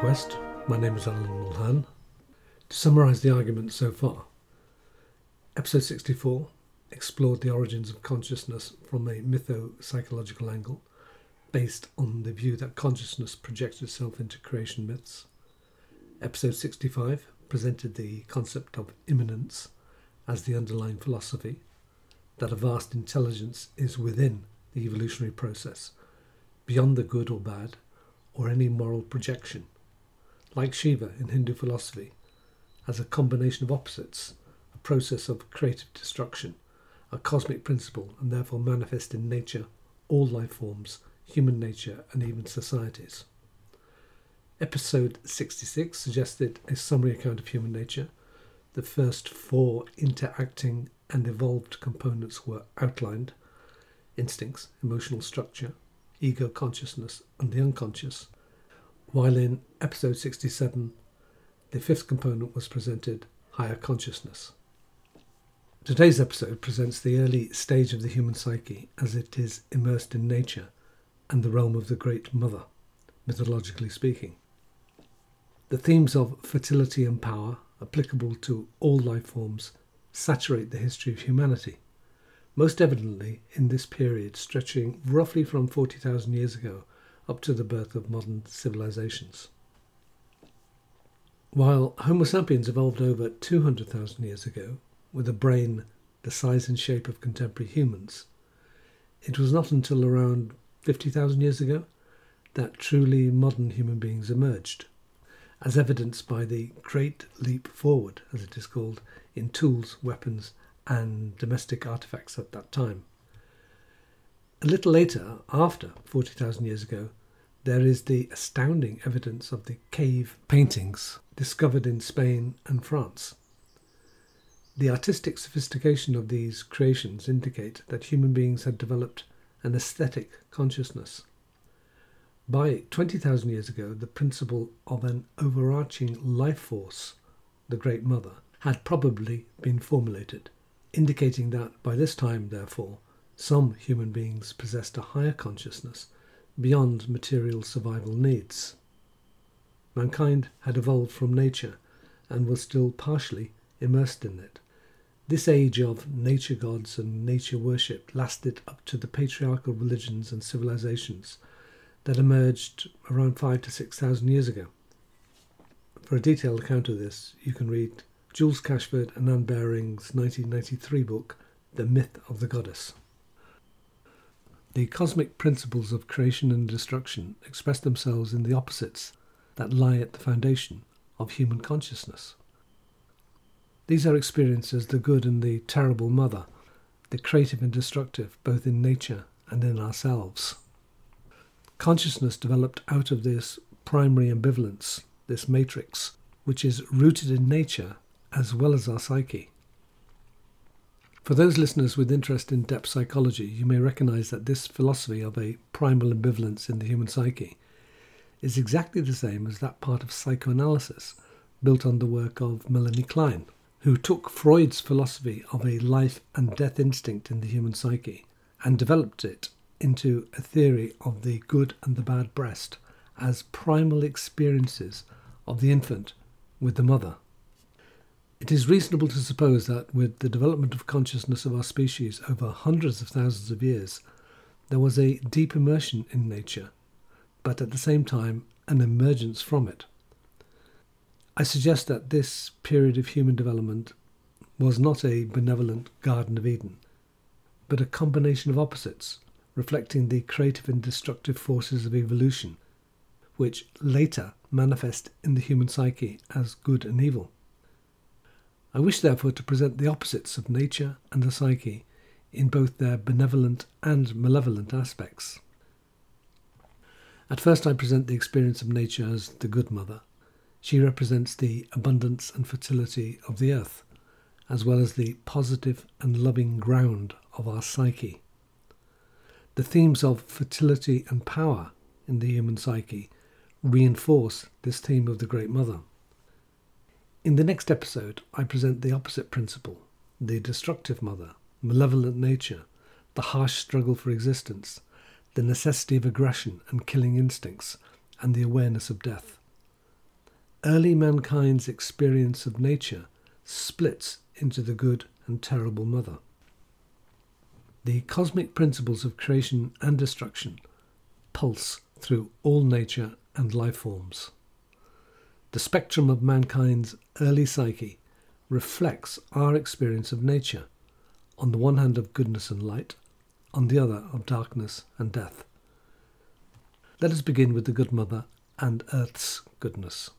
Quest. My name is Alan Mulhern. To summarise the argument so far, episode 64 explored the origins of consciousness from a mytho-psychological angle, based on the view that consciousness projects itself into creation myths. Episode 65 presented the concept of immanence as the underlying philosophy, that a vast intelligence is within the evolutionary process, beyond the good or bad, or any moral projection. Like Shiva in Hindu philosophy, as a combination of opposites, a process of creative destruction, a cosmic principle, and therefore manifest in nature, all life forms, human nature, and even societies. Episode 66 suggested a summary account of human nature. The first four interacting and evolved components were outlined instincts, emotional structure, ego consciousness, and the unconscious, while in episode 67, the fifth component was presented higher consciousness. Today's episode presents the early stage of the human psyche as it is immersed in nature and the realm of the Great Mother, mythologically speaking. The themes of fertility and power, applicable to all life forms, saturate the history of humanity, most evidently in this period stretching roughly from 40,000 years ago up to the birth of modern civilizations. While Homo sapiens evolved over 200,000 years ago, with a brain the size and shape of contemporary humans, it was not until around 50,000 years ago that truly modern human beings emerged, as evidenced by the Great Leap Forward, as it is called, in tools, weapons, and domestic artifacts at that time. A little later, after 40,000 years ago, there is the astounding evidence of the cave paintings discovered in Spain and France. The artistic sophistication of these creations indicate that human beings had developed an aesthetic consciousness. By 20,000 years ago, the principle of an overarching life force, the Great Mother, had probably been formulated, indicating that by this time, therefore, some human beings possessed a higher consciousness beyond material survival needs. Mankind had evolved from nature and was still partially immersed in it. This age of nature gods and nature worship lasted up to the patriarchal religions and civilizations that emerged around five to six thousand years ago. For a detailed account of this, you can read Jules Cashford and Anne Baring's 1993 book, The Myth of the Goddess. The cosmic principles of creation and destruction express themselves in the opposites that lie at the foundation of human consciousness. These are experienced as the good and the terrible mother, the creative and destructive, both in nature and in ourselves. Consciousness developed out of this primary ambivalence, this matrix, which is rooted in nature as well as our psyche. For those listeners with interest in depth psychology, you may recognize that this philosophy of a primal ambivalence in the human psyche is exactly the same as that part of psychoanalysis built on the work of Melanie Klein, who took Freud's philosophy of a life and death instinct in the human psyche and developed it into a theory of the good and the bad breast as primal experiences of the infant with the mother. It is reasonable to suppose that with the development of consciousness of our species over hundreds of thousands of years, there was a deep immersion in nature, but at the same time an emergence from it. I suggest that this period of human development was not a benevolent Garden of Eden, but a combination of opposites, reflecting the creative and destructive forces of evolution, which later manifest in the human psyche as good and evil. I wish, therefore, to present the opposites of nature and the psyche in both their benevolent and malevolent aspects. At first, I present the experience of nature as the good mother. She represents the abundance and fertility of the earth, as well as the positive and loving ground of our psyche. The themes of fertility and power in the human psyche reinforce this theme of the Great Mother. In the next episode, I present the opposite principle the destructive mother, malevolent nature, the harsh struggle for existence, the necessity of aggression and killing instincts, and the awareness of death. early mankind's experience of nature splits into the good and terrible mother. The cosmic principles of creation and destruction pulse through all nature and life forms. The spectrum of mankind's early psyche reflects our experience of nature, on the one hand of goodness and light, on the other of darkness and death. Let us begin with the Good Mother and Earth's goodness.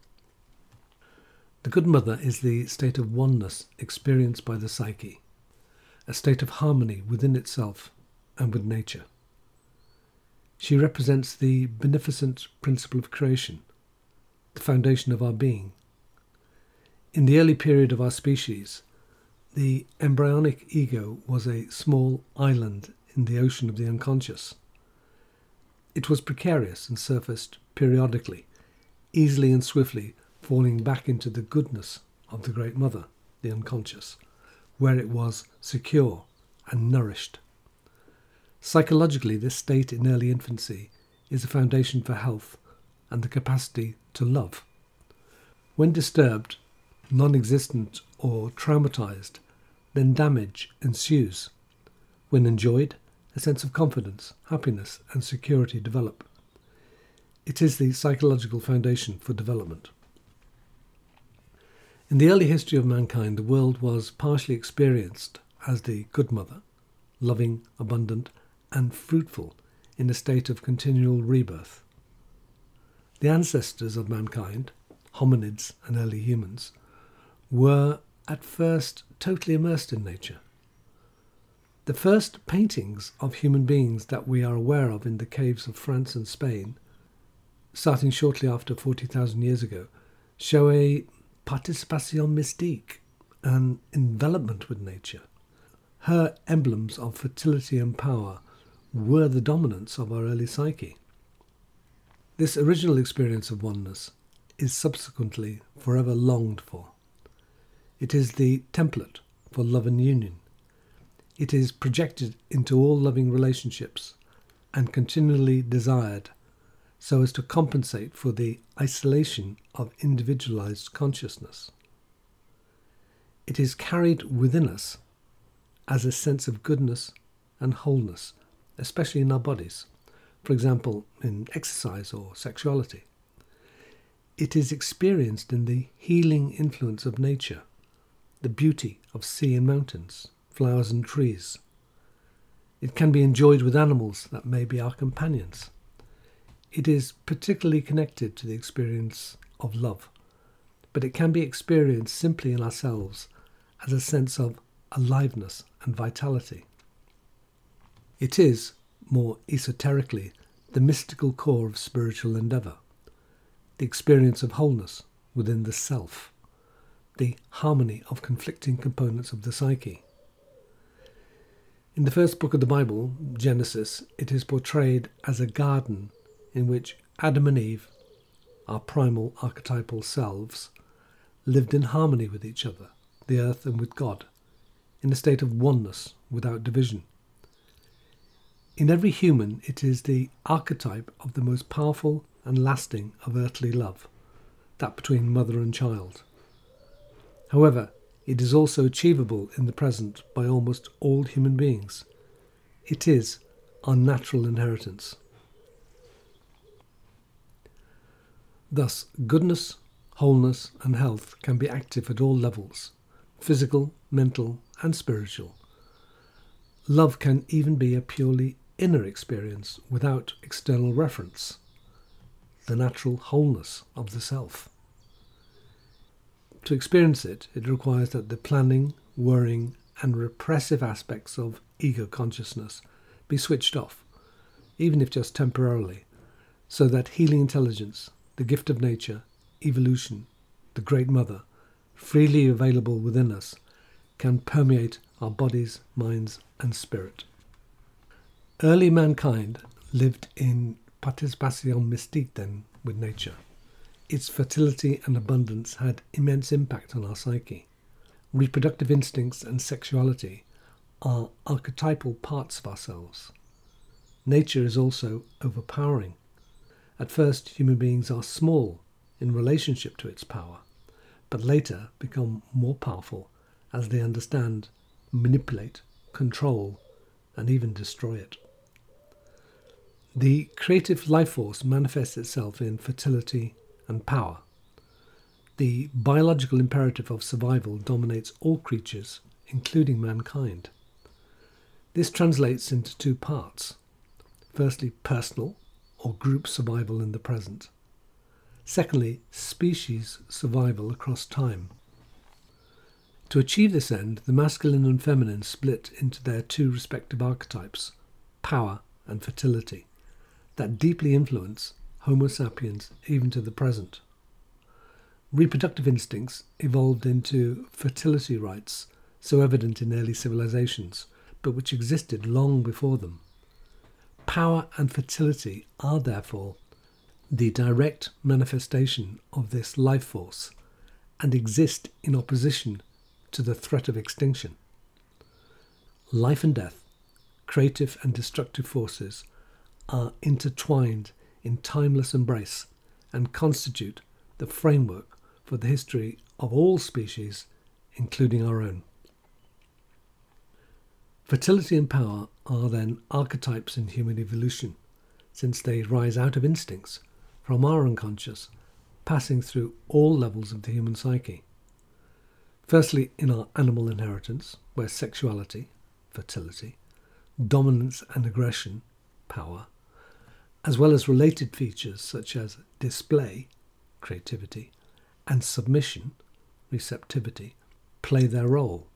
The Good Mother is the state of oneness experienced by the psyche, a state of harmony within itself and with nature. She represents the beneficent principle of creation, the foundation of our being. In the early period of our species, the embryonic ego was a small island in the ocean of the unconscious. It was precarious and surfaced periodically, easily and swiftly falling back into the goodness of the Great Mother, the unconscious, where it was secure and nourished. Psychologically, this state in early infancy is a foundation for health and the capacity to love. When disturbed, non existent, or traumatized, then damage ensues. When enjoyed, a sense of confidence, happiness, and security develop. It is the psychological foundation for development. In the early history of mankind, the world was partially experienced as the good mother, loving, abundant, and fruitful in a state of continual rebirth. The ancestors of mankind, hominids and early humans, were at first totally immersed in nature. The first paintings of human beings that we are aware of in the caves of France and Spain, starting shortly after 40,000 years ago, show a participation mystique, an envelopment with nature. Her emblems of fertility and power were the dominants of our early psyche. This original experience of oneness is subsequently forever longed for. It is the template for love and union. It is projected into all loving relationships and continually desired so as to compensate for the isolation of individualized consciousness. It is carried within us as a sense of goodness and wholeness especially in our bodies, for example, in exercise or sexuality. It is experienced in the healing influence of nature, the beauty of sea and mountains, flowers and trees. It can be enjoyed with animals that may be our companions. It is particularly connected to the experience of love, but it can be experienced simply in ourselves as a sense of aliveness and vitality. It is, more esoterically, the mystical core of spiritual endeavour, the experience of wholeness within the self, the harmony of conflicting components of the psyche. In the first book of the Bible, Genesis, it is portrayed as a garden in which Adam and Eve, our primal archetypal selves, lived in harmony with each other, the earth, and with God, in a state of oneness without division. In every human, it is the archetype of the most powerful and lasting of earthly love, that between mother and child. However, it is also achievable in the present by almost all human beings. It is our natural inheritance. Thus, goodness, wholeness, and health can be active at all levels physical, mental, and spiritual. Love can even be a purely inner experience without external reference, the natural wholeness of the self. To experience it, it requires that the planning, worrying, and repressive aspects of ego consciousness be switched off, even if just temporarily, so that healing intelligence, the gift of nature, evolution, the Great Mother, freely available within us, can permeate our bodies, minds, and spirit. Early mankind lived in participation mystique then with nature. Its fertility and abundance had immense impact on our psyche. Reproductive instincts and sexuality are archetypal parts of ourselves. Nature is also overpowering. At first, human beings are small in relationship to its power, but later become more powerful as they understand, manipulate, control, and even destroy it. The creative life force manifests itself in fertility and power. The biological imperative of survival dominates all creatures, including mankind. This translates into two parts. Firstly, personal or group survival in the present. Secondly, species survival across time. To achieve this end, the masculine and feminine split into their two respective archetypes, power and fertility, that deeply influence Homo sapiens even to the present. Reproductive instincts evolved into fertility rites so evident in early civilizations, but which existed long before them. Power and fertility are therefore the direct manifestation of this life force and exist in opposition to the threat of extinction. Life and death, creative and destructive forces, are intertwined in timeless embrace and constitute the framework for the history of all species, including our own. Fertility and power are then archetypes in human evolution, since they rise out of instincts from our unconscious, passing through all levels of the human psyche. Firstly, in our animal inheritance, where sexuality, fertility, dominance and aggression, power, as well as related features such as display, creativity, and submission, receptivity, play their role.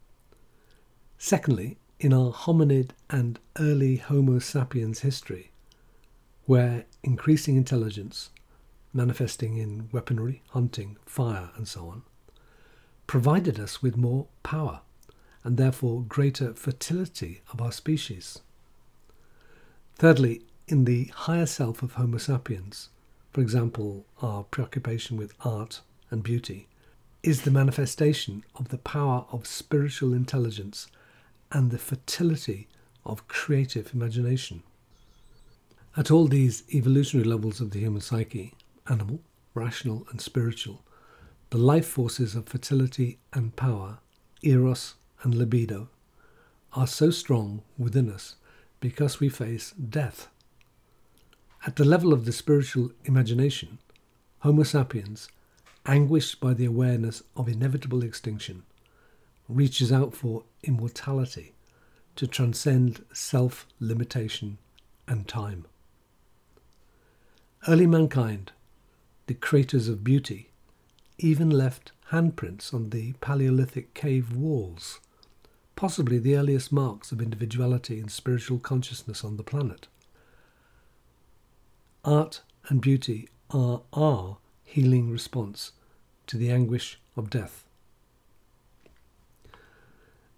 Secondly, in our hominid and early Homo sapiens history, where increasing intelligence, manifesting in weaponry, hunting, fire, and so on, provided us with more power and therefore greater fertility of our species. Thirdly, in the higher self of Homo sapiens, for example, our preoccupation with art and beauty, is the manifestation of the power of spiritual intelligence and the fertility of creative imagination. At all these evolutionary levels of the human psyche, animal, rational, and spiritual, the life forces of fertility and power, eros and libido, are so strong within us because we face death. At the level of the spiritual imagination, Homo sapiens, anguished by the awareness of inevitable extinction, reaches out for immortality to transcend self limitation and time. Early mankind, the creators of beauty, even left handprints on the Paleolithic cave walls, possibly the earliest marks of individuality and spiritual consciousness on the planet. Art and beauty are our healing response to the anguish of death.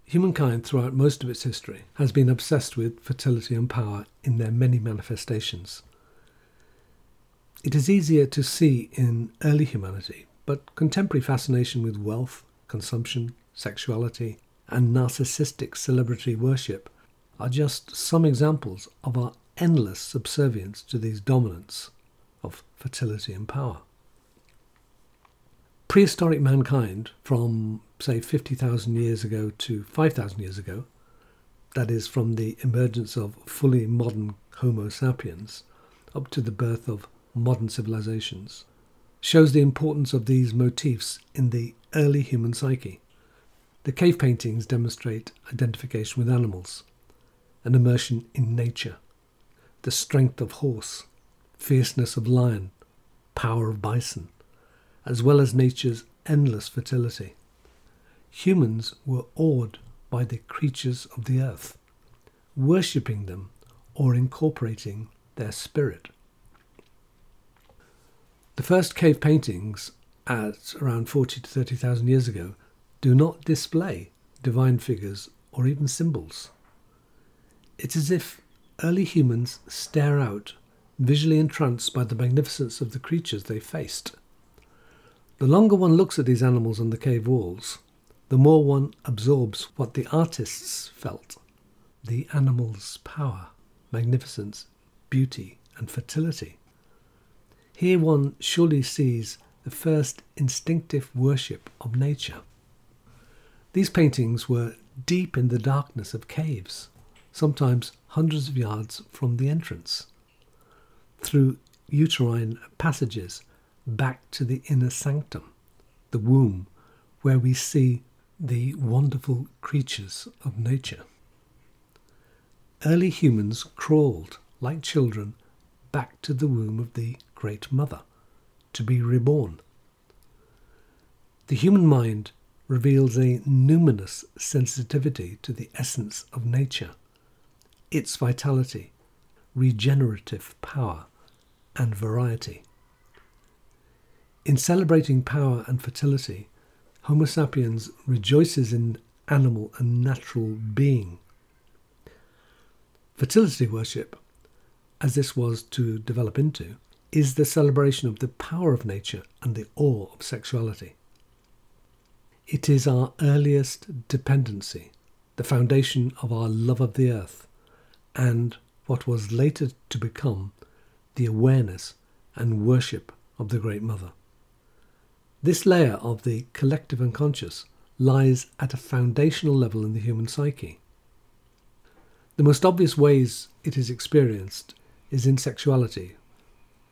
Humankind, throughout most of its history, has been obsessed with fertility and power in their many manifestations. It is easier to see in early humanity, but contemporary fascination with wealth, consumption, sexuality, and narcissistic celebrity worship are just some examples of our endless subservience to these dominants of fertility and power. Prehistoric mankind, from say 50,000 years ago to 5,000 years ago, that is, from the emergence of fully modern Homo sapiens up to the birth of modern civilizations, shows the importance of these motifs in the early human psyche. The cave paintings demonstrate identification with animals, an immersion in nature, the strength of horse, fierceness of lion, power of bison, as well as nature's endless fertility. Humans were awed by the creatures of the earth, worshipping them or incorporating their spirit. The first cave paintings, at around 40 to 30,000 years ago, do not display divine figures or even symbols. It's as if early humans stare out, visually entranced by the magnificence of the creatures they faced. The longer one looks at these animals on the cave walls, the more one absorbs what the artists felt the animal's power, magnificence, beauty, and fertility. Here one surely sees the first instinctive worship of nature. These paintings were deep in the darkness of caves, sometimes hundreds of yards from the entrance, through uterine passages back to the inner sanctum, the womb, where we see the wonderful creatures of nature. Early humans crawled, like children, back to the womb of the Great Mother to be reborn. The human mind reveals a numinous sensitivity to the essence of nature, its vitality, regenerative power, and variety. In celebrating power and fertility, Homo sapiens rejoices in animal and natural being. Fertility worship, as this was to develop into, is the celebration of the power of nature and the awe of sexuality. It is our earliest dependency, the foundation of our love of the earth, and what was later to become the awareness and worship of the Great Mother. This layer of the collective unconscious lies at a foundational level in the human psyche. The most obvious ways it is experienced is in sexuality,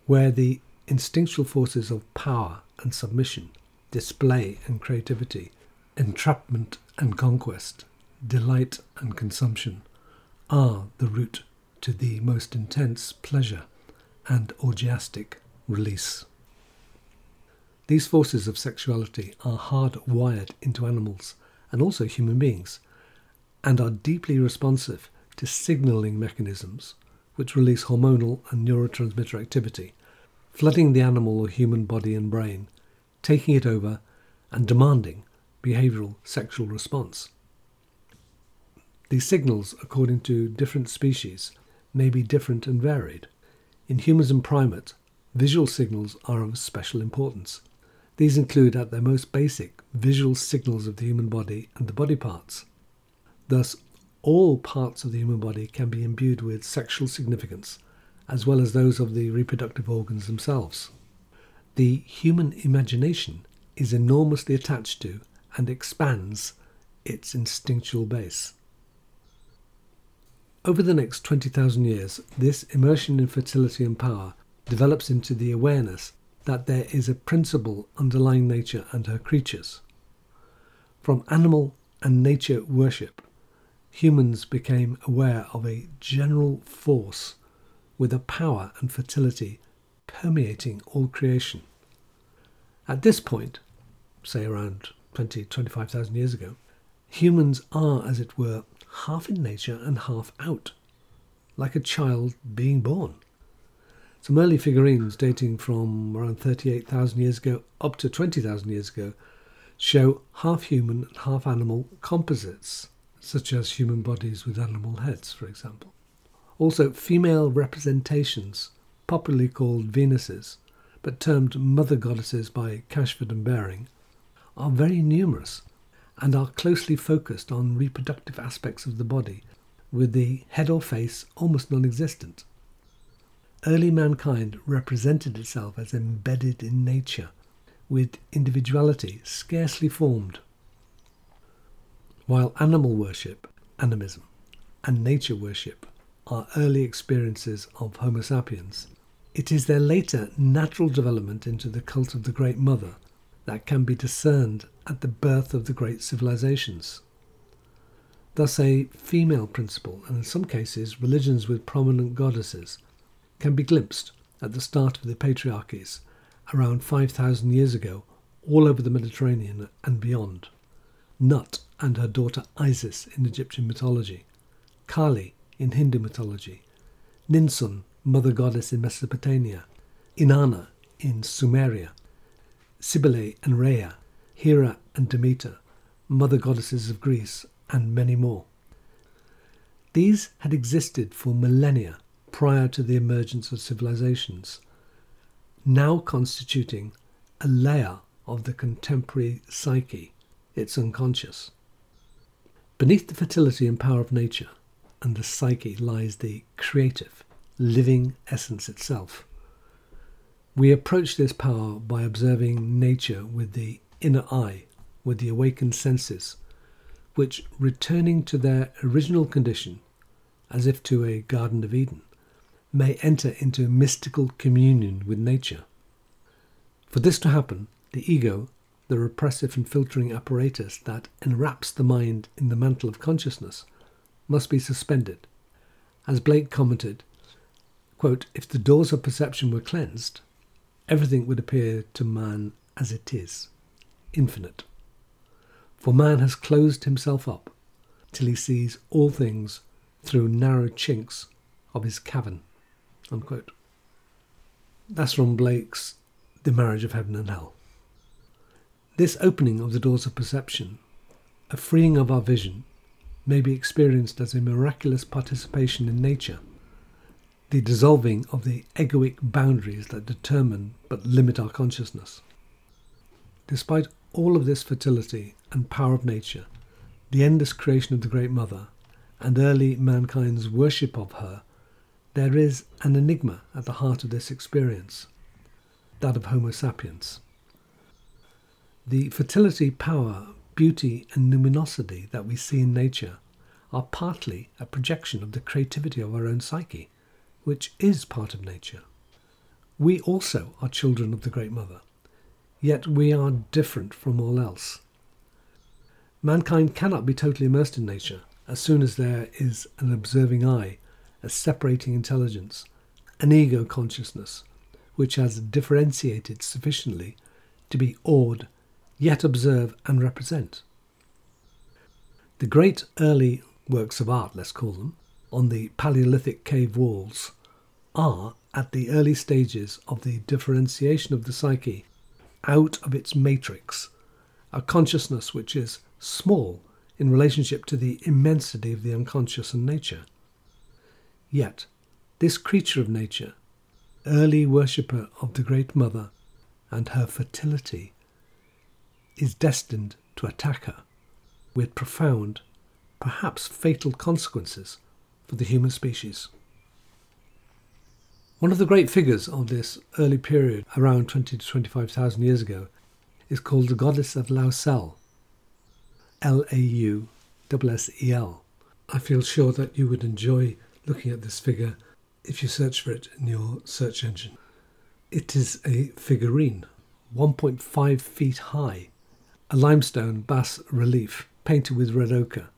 where the instinctual forces of power and submission, display and creativity, entrapment and conquest, delight and consumption are the route to the most intense pleasure and orgiastic release. These forces of sexuality are hardwired into animals and also human beings and are deeply responsive to signaling mechanisms which release hormonal and neurotransmitter activity, flooding the animal or human body and brain, taking it over and demanding behavioral sexual response. These signals, according to different species, may be different and varied. In humans and primates, visual signals are of special importance. These include, at their most basic, visual signals of the human body and the body parts. Thus, all parts of the human body can be imbued with sexual significance, as well as those of the reproductive organs themselves. The human imagination is enormously attached to and expands its instinctual base. Over the next 20,000 years, this immersion in fertility and power develops into the awareness that there is a principle underlying nature and her creatures. From animal and nature worship, humans became aware of a general force with a power and fertility permeating all creation. At this point, say around 20, 25,000 years ago, humans are, as it were, half in nature and half out, like a child being born. Some early figurines dating from around 38,000 years ago up to 20,000 years ago show half human and half animal composites, such as human bodies with animal heads, for example. Also, female representations, popularly called Venuses, but termed mother goddesses by Cashford and Baring, are very numerous and are closely focused on reproductive aspects of the body, with the head or face almost non existent early mankind represented itself as embedded in nature, with individuality scarcely formed. While animal worship, animism, and nature worship are early experiences of Homo sapiens, it is their later natural development into the cult of the Great Mother that can be discerned at the birth of the great civilizations. Thus, a female principle, and in some cases religions with prominent goddesses, can be glimpsed at the start of the patriarchies around 5,000 years ago all over the Mediterranean and beyond. Nut and her daughter Isis in Egyptian mythology, Kali in Hindu mythology, Ninsun, mother goddess in Mesopotamia, Inanna in Sumeria, Cybele and Rhea, Hera and Demeter, mother goddesses of Greece, and many more. These had existed for millennia prior to the emergence of civilizations, now constituting a layer of the contemporary psyche, its unconscious. Beneath the fertility and power of nature and the psyche lies the creative, living essence itself. We approach this power by observing nature with the inner eye, with the awakened senses, which, returning to their original condition, as if to a Garden of Eden, may enter into mystical communion with nature. For this to happen, the ego, the repressive and filtering apparatus that enwraps the mind in the mantle of consciousness, must be suspended. As Blake commented, quote, if the doors of perception were cleansed, everything would appear to man as it is, infinite. For man has closed himself up till he sees all things through narrow chinks of his cavern. Unquote. That's from Blake's The Marriage of Heaven and Hell. This opening of the doors of perception, a freeing of our vision, may be experienced as a miraculous participation in nature, the dissolving of the egoic boundaries that determine but limit our consciousness. Despite all of this fertility and power of nature, the endless creation of the Great Mother, and early mankind's worship of her there is an enigma at the heart of this experience that of Homo sapiens. The fertility, power, beauty, and luminosity that we see in nature are partly a projection of the creativity of our own psyche, which is part of nature. We also are children of the Great Mother, yet we are different from all else. Mankind cannot be totally immersed in nature as soon as there is an observing eye a separating intelligence, an ego consciousness, which has differentiated sufficiently to be awed, yet observe and represent. The great early works of art, let's call them, on the Paleolithic cave walls are at the early stages of the differentiation of the psyche out of its matrix, a consciousness which is small in relationship to the immensity of the unconscious and nature. Yet, this creature of nature, early worshipper of the Great Mother and her fertility, is destined to attack her with profound, perhaps fatal consequences for the human species. One of the great figures of this early period, around 20 to 25,000 years ago, is called the goddess of Laussel, L A U S S E L. I feel sure that you would enjoy looking at this figure if you search for it in your search engine. It is a figurine, 1.5 feet high, a limestone bas relief painted with red ochre.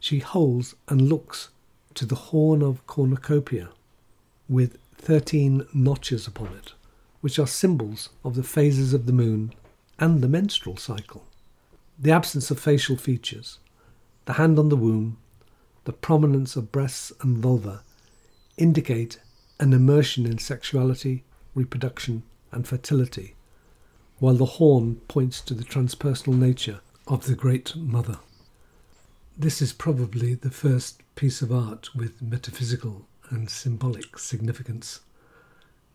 She holds and looks to the horn of cornucopia with 13 notches upon it, which are symbols of the phases of the moon and the menstrual cycle. The absence of facial features, the hand on the womb, the prominence of breasts and vulva indicate an immersion in sexuality, reproduction, and fertility, while the horn points to the transpersonal nature of the Great Mother. This is probably the first piece of art with metaphysical and symbolic significance,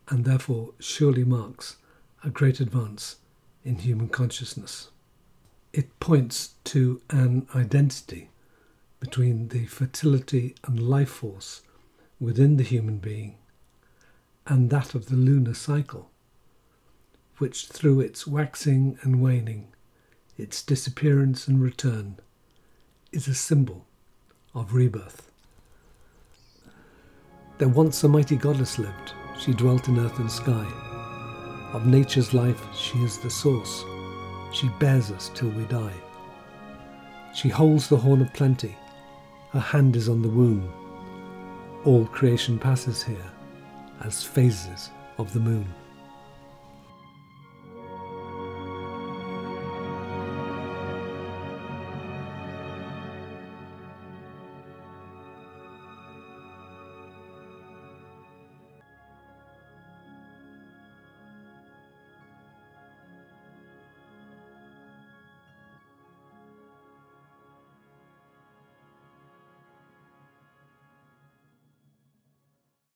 and therefore surely marks a great advance in human consciousness. It points to an identity between the fertility and life force within the human being and that of the lunar cycle, which through its waxing and waning, its disappearance and return, is a symbol of rebirth. There once a mighty goddess lived, she dwelt in earth and sky. Of nature's life she is the source, she bears us till we die. She holds the horn of plenty, her hand is on the womb. All creation passes here as phases of the moon.